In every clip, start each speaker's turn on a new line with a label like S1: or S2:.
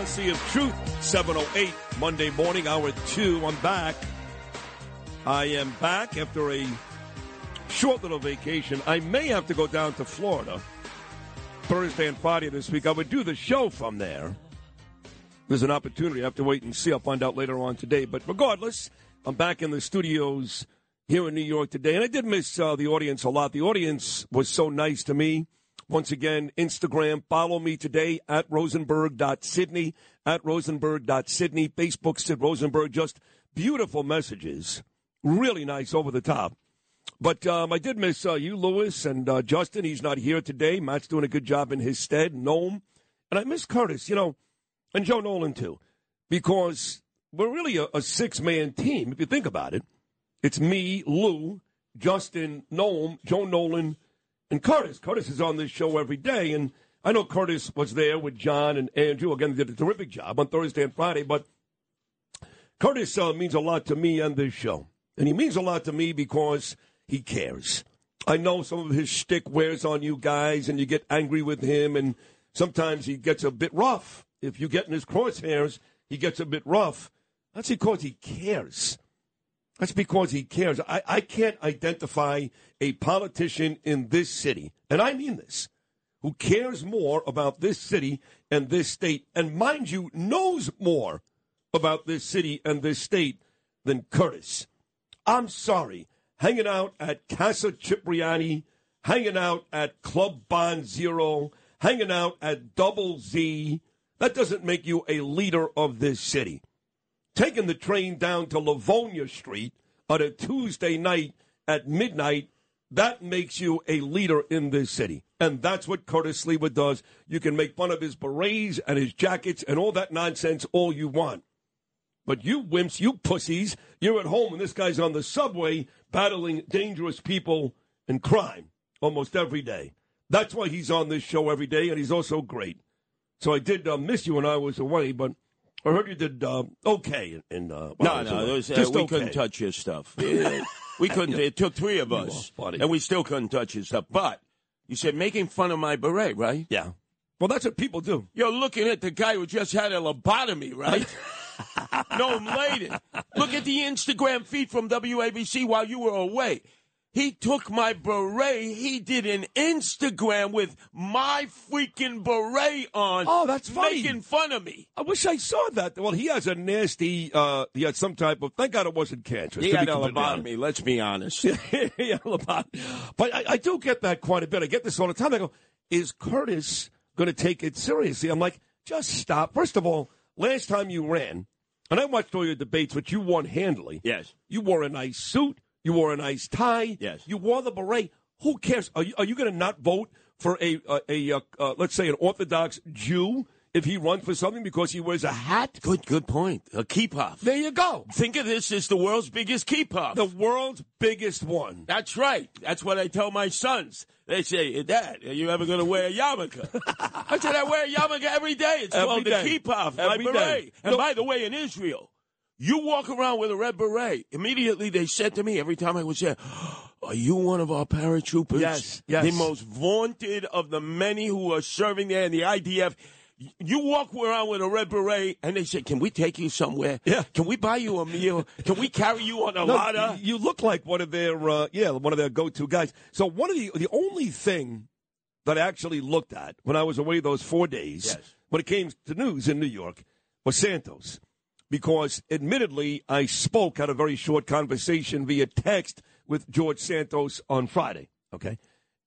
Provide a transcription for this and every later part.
S1: Policy of Truth,
S2: 708, Monday morning, hour two. I'm back. I am back after a short little vacation. I may have to go down to Florida Thursday and Friday this week. I would do the show from there. There's an opportunity. I have to wait and see. I'll find out later on today. But regardless, I'm back in the studios here in New York today. And I did miss uh, the audience a lot. The audience was so nice to me. Once again, Instagram, follow me today at rosenberg.sydney, at rosenberg.sydney, Facebook, Sid Rosenberg. Just beautiful messages. Really nice, over the top. But um, I did miss uh, you, Lewis, and uh, Justin. He's not here today. Matt's doing a good job in his stead. Noam. And I miss Curtis, you know, and Joe Nolan, too, because we're really a, a six man team, if you think about it. It's me, Lou, Justin, Noam, Joe Nolan, and Curtis. Curtis is on this show every day, and I know Curtis was there with John and Andrew. Again, they did a terrific job on Thursday and Friday, but Curtis uh, means a lot to me on this show. And he means a lot to me because he cares. I know some of his shtick wears on you guys, and you get angry with him, and sometimes he gets a bit rough. If you get in his crosshairs, he gets a bit rough. That's because he cares. That's because he cares. I, I can't identify a politician in this city, and I mean this, who cares more about this city and this state, and mind you, knows more about this city and this state than Curtis. I'm sorry. Hanging out at Casa Cipriani, hanging out at Club Bond Zero, hanging out at Double Z, that doesn't make you a leader of this city. Taking the train down to Livonia Street on a Tuesday night at midnight, that makes you a leader in this city. And that's what Curtis Sliwa does. You can make fun of his berets and his jackets and all that nonsense all you want. But you wimps, you pussies, you're at home and this guy's on the subway battling dangerous people and crime almost every day. That's why he's on this show every day, and he's also great. So I did uh, miss you when I was away, but I heard you did uh, okay. In, uh,
S3: No, no, was, uh, we
S2: okay.
S3: couldn't touch his stuff. We couldn't. It took three of us,
S2: funny.
S3: and we still couldn't touch his stuff. But you said making fun of my beret, right?
S2: Yeah. Well, that's what people do.
S3: You're looking at the guy who just had a lobotomy, right? no, I'm Layden. Look at the Instagram feed from WABC while you were away. He took my beret. He did an Instagram with my freaking beret on.
S2: Oh, that's funny.
S3: Making fun of me.
S2: I wish I saw that. Well, he has a nasty. Uh, he had some type of. Thank God it wasn't cancer.
S3: He had a lobotomy. Let's be honest.
S2: yeah, lobotomy. But I, I do get that quite a bit. I get this all the time. I go, is Curtis going to take it seriously? I'm like, just stop. First of all, last time you ran, and I watched all your debates, but you won handily.
S3: Yes.
S2: You wore a nice suit. You wore a nice tie.
S3: Yes.
S2: You wore the beret. Who cares? Are you, are you going to not vote for a, a, a uh, uh, let's say, an Orthodox Jew if he runs for something because he wears a hat?
S3: Good, good point. A kippah.
S2: There you go.
S3: Think of this as the world's biggest kippah.
S2: The world's biggest one.
S3: That's right. That's what I tell my sons. They say, Dad, are you ever going to wear a yarmulke? I said, I wear a yarmulke every day. It's
S2: Every
S3: called
S2: day.
S3: the kippah, my beret.
S2: day.
S3: And by the way, in Israel, you walk around with a red beret. Immediately they said to me every time I was there, are you one of our paratroopers?
S2: Yes, yes.
S3: The most vaunted of the many who are serving there in the IDF. You walk around with a red beret, and they say, "Can we take you somewhere?
S2: Yeah.
S3: Can we buy you a meal? Can we carry you on a
S2: No,
S3: ladder?"
S2: You look like one of their uh, yeah, one of their go-to guys. So one of the the only thing that I actually looked at when I was away those four days
S3: Yes.
S2: when it came to news in New York was Santos, because admittedly I spoke had a very short conversation via text with George Santos on Friday. Okay,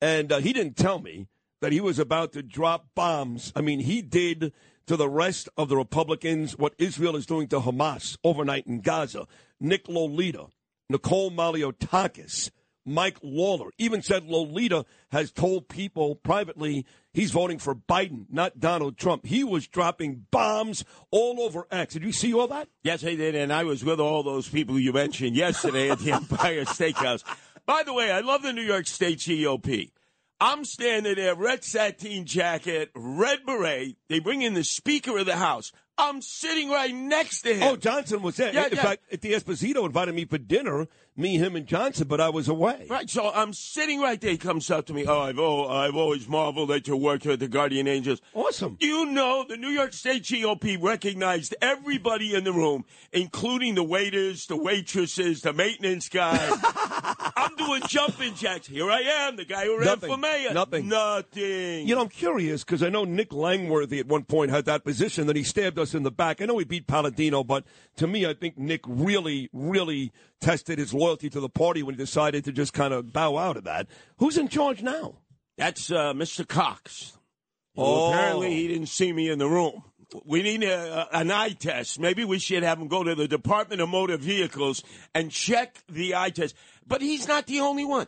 S2: and uh, he didn't tell me that he was about to drop bombs. I mean, he did to the rest of the Republicans what Israel is doing to Hamas overnight in Gaza. Nick LaLota, Nicole Malliotakis, Mike Lawler even said LaLota has told people privately he's voting for Biden, not Donald Trump. He was dropping bombs all over X. Did you see all that?
S3: Yes, I did, and I was with all those people you mentioned yesterday at the Empire Steakhouse. By the way, I love the New York State GOP. I'm standing there, red sateen jacket, red beret. They bring in the Speaker of the House. I'm sitting right next to him.
S2: Oh, Johnson was there.
S3: Yeah,
S2: in
S3: yeah.
S2: fact, at the Esposito invited me for dinner, me, him, and Johnson, but I was away.
S3: Right, so I'm sitting right there. He comes up to me. Oh, I've, oh, I've always marveled at your work here at the Guardian Angels.
S2: Awesome.
S3: You know, the New York State GOP recognized everybody in the room, including the waiters, the waitresses, the maintenance guy. I'm doing jumping jacks. Here I am, the guy who ran
S2: Nothing.
S3: for mayor.
S2: Nothing.
S3: Nothing.
S2: You know, I'm curious because I know Nick Langworthy at one point had that position. Then he stabbed us in the back. I know he beat Paladino, but to me, I think Nick really, really tested his loyalty to the party when he decided to just kind of bow out of that. Who's in charge now?
S3: That's uh, Mr. Cox.
S2: Oh.
S3: Apparently he didn't see me in the room. We need a- an eye test. Maybe we should have him go to the Department of Motor Vehicles and check the eye test. But he's not the only one.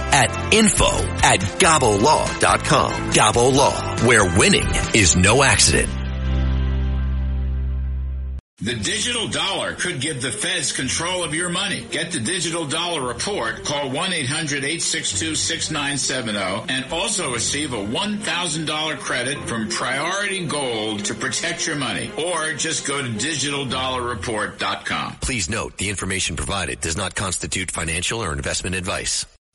S4: at info at gabolaw.com. Gabo Law, where winning is no accident.
S5: The digital dollar could give the feds control of your money. Get the digital dollar report. Call 1-800-862-6970 and also receive a $1,000 credit from Priority Gold to protect your money. Or just go to digitaldollarreport.com.
S4: Please note the information provided does not constitute financial or investment advice.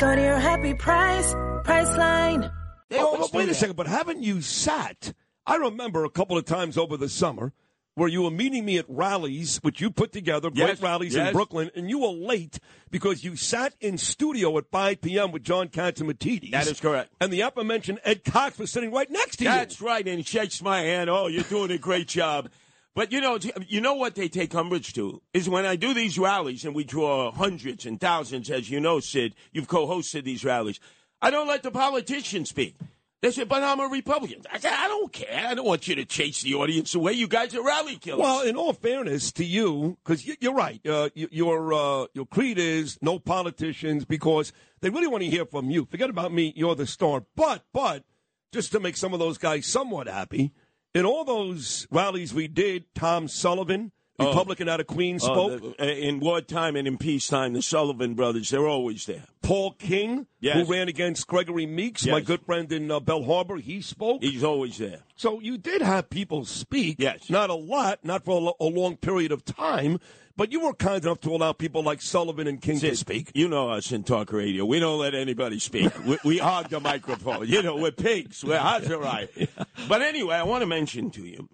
S6: Go to your happy price, Priceline.
S3: They
S2: Oh,
S3: always
S2: wait a
S3: that.
S2: second, but haven't you sat? I remember a couple of times over the summer where you were meeting me at rallies, which you put together, great
S3: Yes,
S2: rallies in. Brooklyn, and you were late because you sat in studio at 5 p.m. with John Catsimatidis.
S3: That is correct.
S2: And the aforementioned Ed Cox was sitting right next to you.
S3: That's right, and he shakes my hand. Oh, you're doing a great job. But you know, you know what they take umbrage to is when I do these rallies and we draw hundreds and thousands, as you know, Sid. You've co-hosted these rallies. I don't let the politicians speak. They say, "But I'm a Republican." I said, "I don't care. I don't want you to chase the audience away. You guys are rally killers."
S2: Well, in all fairness to you, because you, you're right, uh, your uh, your creed is no politicians because they really want to hear from you. Forget about me; you're the star. But but just to make some of those guys somewhat happy, in all those rallies we did, Tom Sullivan Republican out of Queens,
S3: Oh,
S2: spoke.
S3: the- in wartime and in peacetime, the Sullivan brothers, they're always there.
S2: Paul King,
S3: Yes.
S2: who ran against Gregory Meeks, my good friend in uh, Belle Harbor, he spoke.
S3: He's always there.
S2: So you did have people speak.
S3: Yes.
S2: Not a lot, not for a, a long period of time, but you were kind enough to allow people like Sullivan and King to speak.
S3: You know us in talk radio. We don't let anybody speak. we, we hog the microphone. You know, we're pigs. We're Hazarai. But anyway, I want to mention to you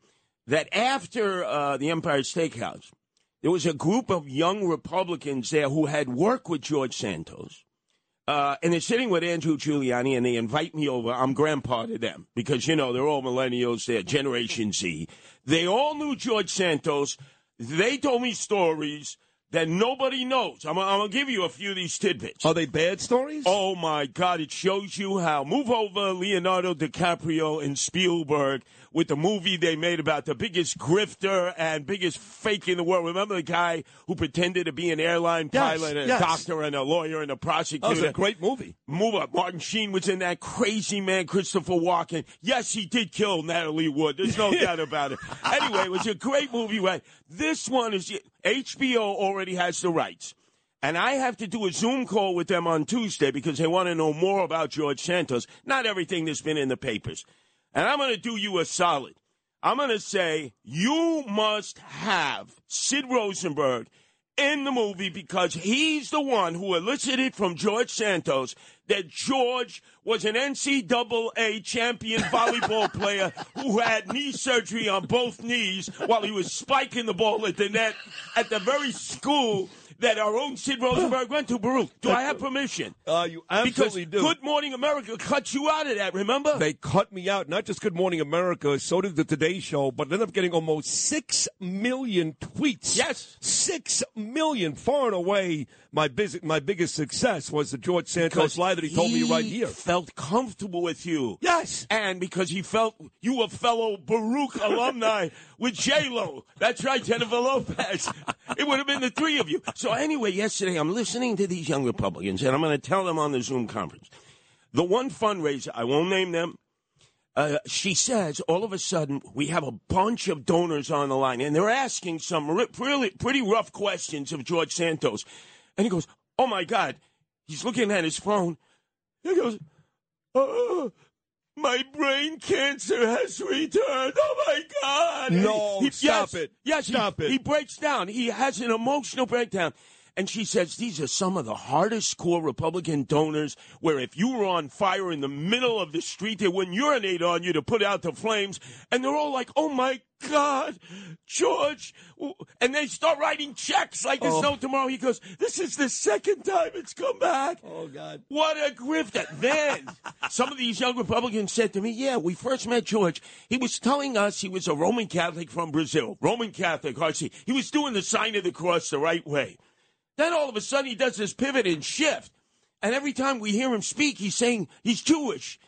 S3: that after uh, the Empire Steakhouse, there was a group of young Republicans there who had worked with George Santos. Uh, and they're sitting with Andrew Giuliani, and they invite me over. I'm grandpa to them because, you know, they're all millennials. They're Generation Z. They all knew George Santos. They told me stories that nobody knows. I'm, I'm going to give you a few of these tidbits.
S2: Are they bad stories?
S3: Oh my God! It shows you how. Move over Leonardo DiCaprio and Spielberg with the movie they made about the biggest grifter and biggest fake in the world. Remember the guy who pretended to be an airline
S2: Yes,
S3: pilot, and
S2: yes.
S3: a doctor, and a lawyer, and a
S2: that
S3: prosecutor.
S2: was a great movie.
S3: Move up. Martin Sheen was in that crazy man, Christopher Walken. Yes, he did kill Natalie Wood. There's no doubt about it. Anyway, it was a great movie, right? This one is HBO already has the rights. And I have to do a Zoom call with them on Tuesday because they want to know more about George Santos, not everything that's been in the papers. And I'm going to do you a solid. I'm going to say you must have Sid Rosenberg in the movie because he's the one who elicited from George Santos that George was an NCAA champion volleyball player who had knee surgery on both knees while he was spiking the ball at the net at the very school that our own Sid Rosenberg went to, Baruch. Do I have permission?
S2: Uh, you
S3: Because
S2: absolutely do.
S3: Good Morning America cut you out of that, remember?
S2: They cut me out. Not just Good Morning America, so did the Today Show, but ended up getting almost six million tweets.
S3: Yes.
S2: six million. Far and away, my my biggest success was the George Santos lie that he told me right here.
S3: felt comfortable with you.
S2: Yes.
S3: And because he felt you were fellow Baruch alumni with J Lo. That's right, Jennifer Lopez. It would have been the three of you. So anyway, yesterday I'm listening to these young Republicans, and I'm going to tell them on the Zoom conference. The one fundraiser, I won't name them. Uh, she says, all of a sudden, we have a bunch of donors on the line, and they're asking some ri- really pretty rough questions of George Santos. And he goes, Oh my God. He's looking at his phone. He goes, Oh, my brain cancer has returned. Oh my God.
S2: No,
S3: He-
S2: stop
S3: yes,
S2: it.
S3: Yes,
S2: Stop
S3: he,
S2: it.
S3: He breaks down. He has an emotional breakdown. And she says these are some of the hardest core Republican donors where if you were on fire in the middle of the street, they wouldn't urinate on you to put out the flames. And they're all like, oh my God, George. And they start writing checks like there's
S2: Oh.
S3: no tomorrow. He goes, this is the second time it's come back.
S2: Oh God.
S3: What a grifter. Then some of these young Republicans said to me, Yeah, we first met George. He was telling us he was a Roman Catholic from Brazil. Roman Catholic, RC. He was doing the sign of the cross the right way. Then all of a sudden he does this pivot and shift. And every time we hear him speak, he's saying he's Jewish.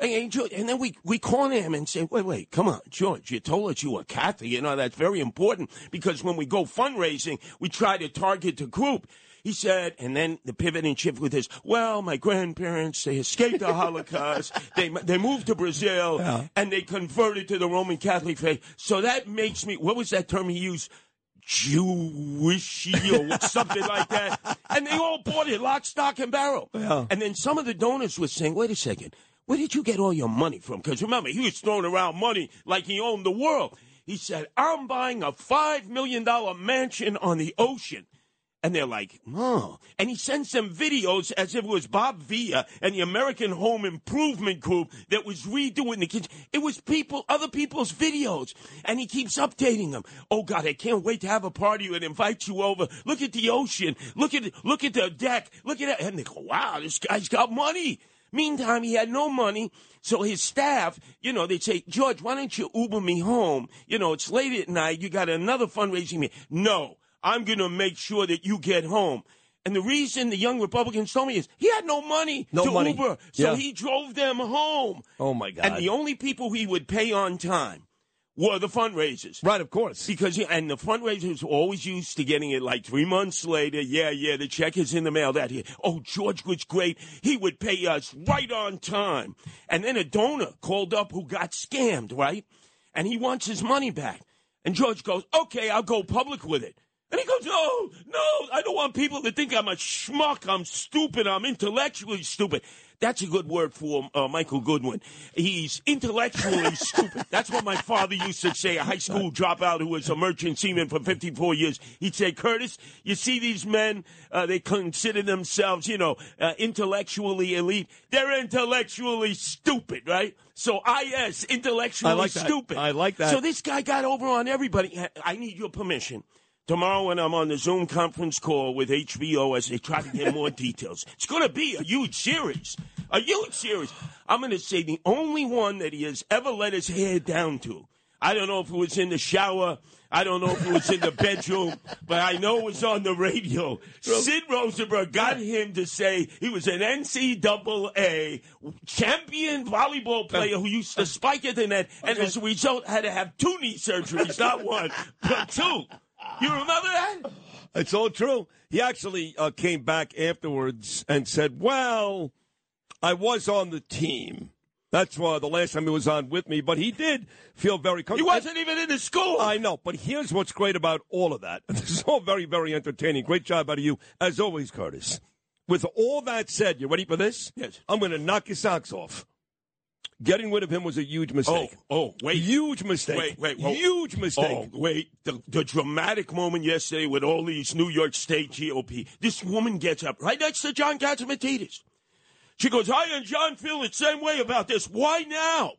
S3: And, and then we, we corner him and say, wait, wait, come on, George, you told us you were Catholic. You know, that's very important because when we go fundraising, we try to target the group. He said, and then the pivot and shift with this, well, my grandparents, they escaped the Holocaust. they, they moved to Brazil and they converted to the Roman Catholic faith. So that makes me, what was that term he used? Jewishy or something like that. And they all bought it, lock, stock, and barrel. And then some of the donors were saying, wait a second, where did you get all your money from? Because remember, he was throwing around money like he owned the world. He said, I'm buying a $5 million mansion on the ocean. And they're like, oh. And he sends them videos as if it was Bob Villa and the American Home Improvement Group that was redoing the kitchen. It was people, other people's videos. And he keeps updating them. Oh God, I can't wait to have a party and invite you over. Look at the ocean. Look at, look at the deck. Look at that. And they go, wow, this guy's got money. Meantime, he had no money. So his staff, you know, they'd say, George, why don't you Uber me home? You know, it's late at night. You got another fundraising meeting. No, I'm going to make sure that you get home. And the reason the young Republicans told me is he had no money
S2: No
S3: to
S2: money.
S3: Uber. So
S2: Yeah.
S3: he drove them home.
S2: Oh my God.
S3: And the only people he would pay on time were the fundraisers.
S2: right, of course.
S3: Because he, and the fundraisers were always used to getting it like three months later. Yeah, yeah, the check is in the mail. That here. Oh, George was great. He would pay us right on time. And then a donor called up who got scammed, right? And he wants his money back. And George goes, okay, I'll go public with it. And he goes, no, no, I don't want people to think I'm a schmuck, I'm stupid, I'm intellectually stupid. That's a good word for uh, Michael Goodwin. He's intellectually stupid. That's what my father used to say, a high school dropout who was a merchant seaman for 54 years. He'd say, Curtis, you see these men, uh, they consider themselves, you know, uh, intellectually elite. They're intellectually stupid, right? So IS, intellectually
S2: I like
S3: stupid.
S2: I like that.
S3: So this guy got over on everybody. I need your permission. Tomorrow, when I'm on the Zoom conference call with HBO as they try to get more details, it's going to be a huge series. A huge series. I'm going to say the only one that he has ever let his hair down to. I don't know if it was in the shower. I don't know if it was in the bedroom, but I know it was on the radio. Sid Rosenberg got him to say he was an NCAA champion volleyball um, player who used to uh, spike at the net, and as a result had to have two knee surgeries, not one, but two. You remember that?
S2: It's all true. He actually uh, came back afterwards and said, "Well, I was on the team. That's why the last time he was on with me, but he did feel very comfortable.
S3: He wasn't even in the school.
S2: I know, but here's what's great about all of that. This is all very, very entertaining. Great job out of you, as always, Curtis. With all that said, you ready for this?
S3: Yes.
S2: I'm going to knock your socks off. Getting rid of him was a huge
S3: oh,
S2: mistake.
S3: oh, wait.
S2: Huge mistake.
S3: Wait, wait, whoa.
S2: Huge oh, mistake.
S3: Oh, wait. The, the dramatic moment yesterday with all these New York State GOP. This woman gets up right next to John Catsimatidis. She goes, I and John feel the same way about this. Why now?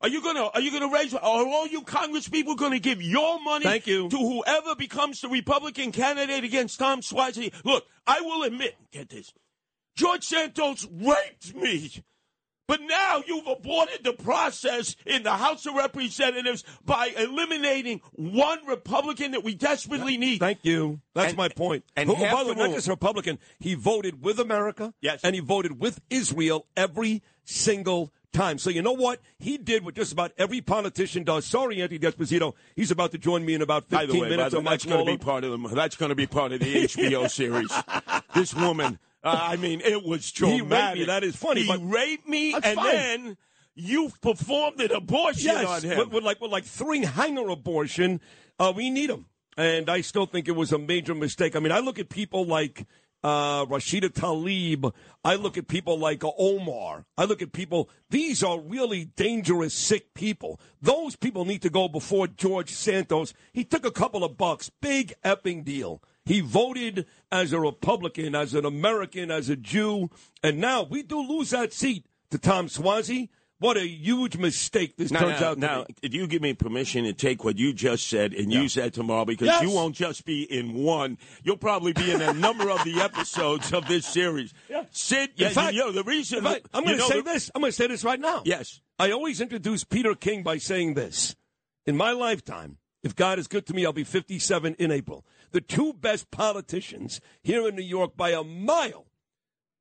S3: Are you gonna are you gonna raise are all you Congress people gonna give your money
S2: Thank you.
S3: to whoever becomes the Republican candidate against Tom Suozzi? Look, I will admit, get this. George Santos raped me. But now you've aborted the process in the House of Representatives by eliminating one Republican that we desperately need.
S2: Thank you. That's
S3: And-
S2: my point.
S3: and
S2: Who, by the way, not just Republican, he voted with America.
S3: Yes.
S2: And he voted with Israel every single time. So you know what? He did what just about every politician does. Sorry, Anthony D'Esposito. He's about to join me in about 15
S3: By the way,
S2: minutes
S3: way, that's going to be part of the that's going to be part of the HBO series. This woman, uh, I mean, it was
S2: He raped me. That is funny,
S3: He
S2: but-
S3: raped me, and
S2: fine.
S3: then you performed an abortion on
S2: Yes,
S3: him.
S2: with, with like with like three hanger abortion, uh, we need him, and I still think it was a major mistake. I mean, I look at people like uh, Rashida Tlaib. I look at people like uh, Omar. I look at people. These are really dangerous, sick people. Those people need to go before George Santos. He took a couple of bucks. Big epping deal. He voted as a Republican, as an American, as a Jew, and now we do lose that seat to Tom Suozzi. What a huge mistake this
S3: Now,
S2: turns
S3: now,
S2: out to
S3: now, if you give me permission to take what you just said and use that tomorrow, because
S2: Yes.
S3: you won't just be in one, you'll probably be in a number of the episodes of this series. Sid, yeah,
S2: In fact-
S3: you know, the reason.
S2: Fact, I'm going to say
S3: the-
S2: this. I'm going to say this right now.
S3: Yes.
S2: I always introduce Peter King by saying this. In my lifetime, if God is good to me, I'll be 57 in April. The two best politicians here in New York by a mile.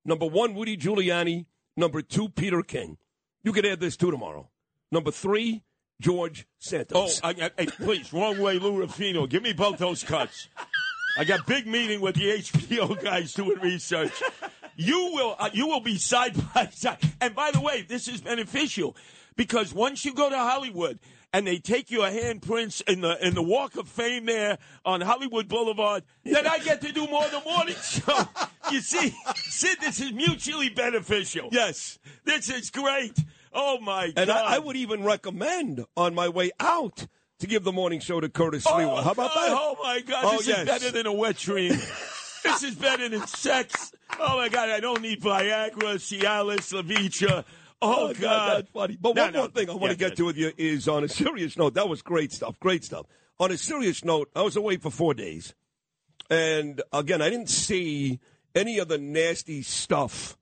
S2: Number one, Rudy Giuliani. Number two, Peter King. You could add this too tomorrow. Number three, George
S3: Oh,
S2: Santos.
S3: I, I, hey, please, wrong way, Lou Rufino. Give me both those cuts. I got big meeting with the HBO guys doing research. You will, uh, you will be side by side. And by the way, this is beneficial because once you go to Hollywood and they take your handprints in the in the Walk of Fame there on Hollywood Boulevard, then I get to do more of the morning show. You see, Sid, this is mutually beneficial.
S2: yes.
S3: This is great. Oh my
S2: And
S3: God!
S2: I, I would even recommend on my way out to give the morning show to Curtis Sliwa. How about that?
S3: Oh my God!
S2: Oh,
S3: this
S2: yes.
S3: is better than a wet dream. this is better than sex. Oh my God! I don't need Viagra, Cialis, Levitra. Oh, oh God!
S2: that's funny. But
S3: No,
S2: one
S3: no.
S2: more thing I want
S3: Yeah,
S2: to get to with you is on a serious note. That was great stuff. Great stuff. On a serious note, I was away for four days, and again, I didn't see any of the nasty stuff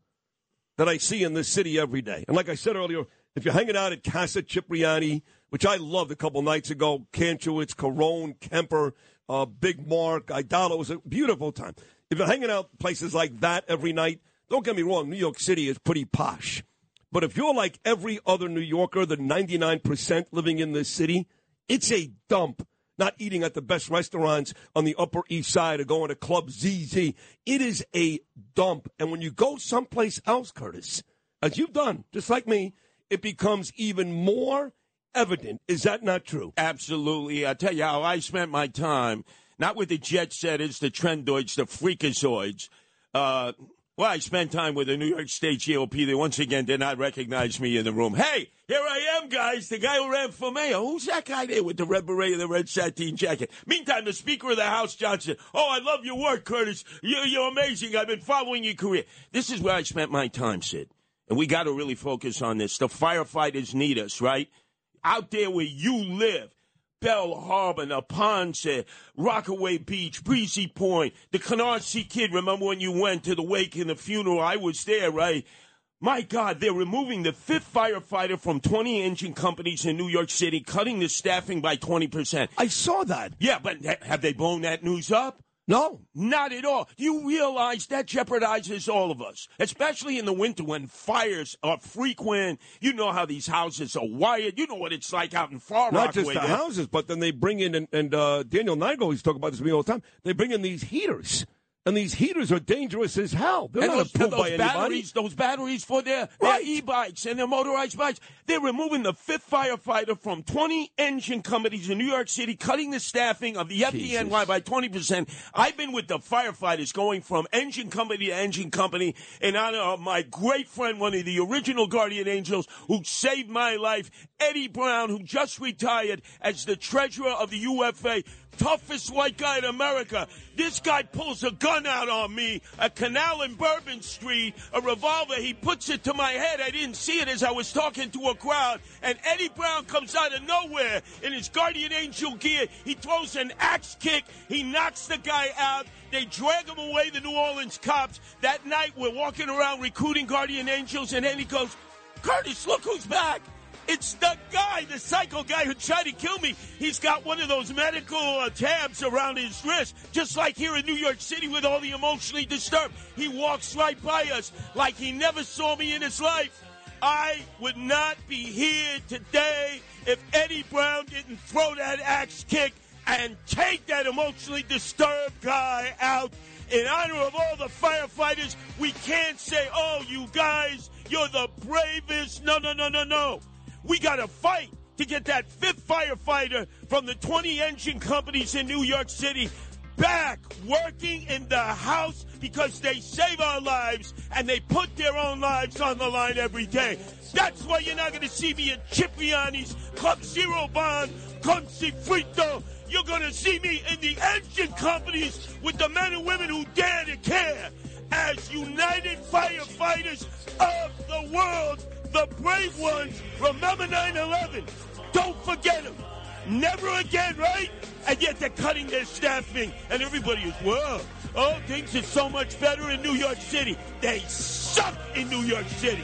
S2: that I see in this city every day. And like I said earlier, if you're hanging out at Casa Cipriani, which I loved a couple nights ago, Kanchowitz, Carone, Kemper, uh, Big Mark, Idalo, it was a beautiful time. If you're hanging out places like that every night, don't get me wrong, New York City is pretty posh. But if you're like every other New Yorker, the 99% living in this city, it's a dump. Not eating at the best restaurants on the Upper East Side or going to Club ZZ. It is a dump. And when you go someplace else, Curtis, as you've done, just like me, it becomes even more evident. Is that not true?
S3: Absolutely. I tell you how I spent my time, not with the jet setters, the trendoids, the freakazoids. Uh, well, I spent time with the New York State GOP. They once again did not recognize me in the room. Hey, here I am, guys, the guy who ran for mayor. Who's that guy there with the red beret and the red sateen jacket? Meantime, the Speaker of the House, Johnson. Oh, I love your work, Curtis. You're, you're amazing. I've been following your career. This is where I spent my time, Sid. And we got to really focus on this. The firefighters need us, right? Out there where you live. Belle Harbor, the Ponce, Rockaway Beach, Breezy Point, the Canarsie Kid. Remember when you went to the wake and the funeral? I was there, right? My God, they're removing the fifth firefighter from 20 engine companies in New York City, cutting the staffing by 20%.
S2: I saw that.
S3: Yeah, but have they blown that news up?
S2: No.
S3: Not at all. You realize that jeopardizes all of us, especially in the winter when fires are frequent. You know how these houses are wired. You know what it's like out in Far
S2: Not
S3: Rockaway.
S2: just the houses, but then they bring in, and, and uh, Daniel Nigro, he's talking about this to me all the time, they bring in these heaters. And these heaters are dangerous as hell. They're
S3: and
S2: not
S3: those,
S2: approved
S3: those
S2: by anybody.
S3: batteries, those batteries for their, their e-bikes and their motorized bikes. They're removing the fifth firefighter from 20 engine companies in New York City, cutting the staffing of the FDNY by 20%. I've been with the firefighters going from engine company to engine company in honor of my great friend, one of the original guardian angels who saved my life, Eddie Brown, who just retired as the treasurer of the UFA toughest white guy in America. This guy pulls a gun out on me, a canal in Bourbon Street, a revolver. He puts it to my head. I didn't see it as I was talking to a crowd. And Eddie Brown comes out of nowhere in his guardian angel gear. He throws an axe kick. He knocks the guy out. They drag him away, the New Orleans cops. That night, we're walking around recruiting guardian angels, and he goes, Curtis, look who's back. It's the guy, the psycho guy who tried to kill me. He's got one of those medical uh, tabs around his wrist, just like here in New York City with all the emotionally disturbed. He walks right by us like he never saw me in his life. I would not be here today if Eddie Brown didn't throw that axe kick and take that emotionally disturbed guy out. In honor of all the firefighters, we can't say, oh, you guys, you're the bravest. No, no, no, no, no. We got to fight to get that fifth firefighter from the 20 engine companies in New York City back working in the house because they save our lives and they put their own lives on the line every day. That's why you're not going to see me at Cipriani's, Club Zero Bond, Frito. You're going to see me in the engine companies with the men and women who dare to care as united firefighters of the world, the brave ones. Remember 9 11. Don't forget them. Never again, right? And yet they're cutting their staffing, and everybody is, whoa, oh, things are so much better in New York City. They suck in New York City.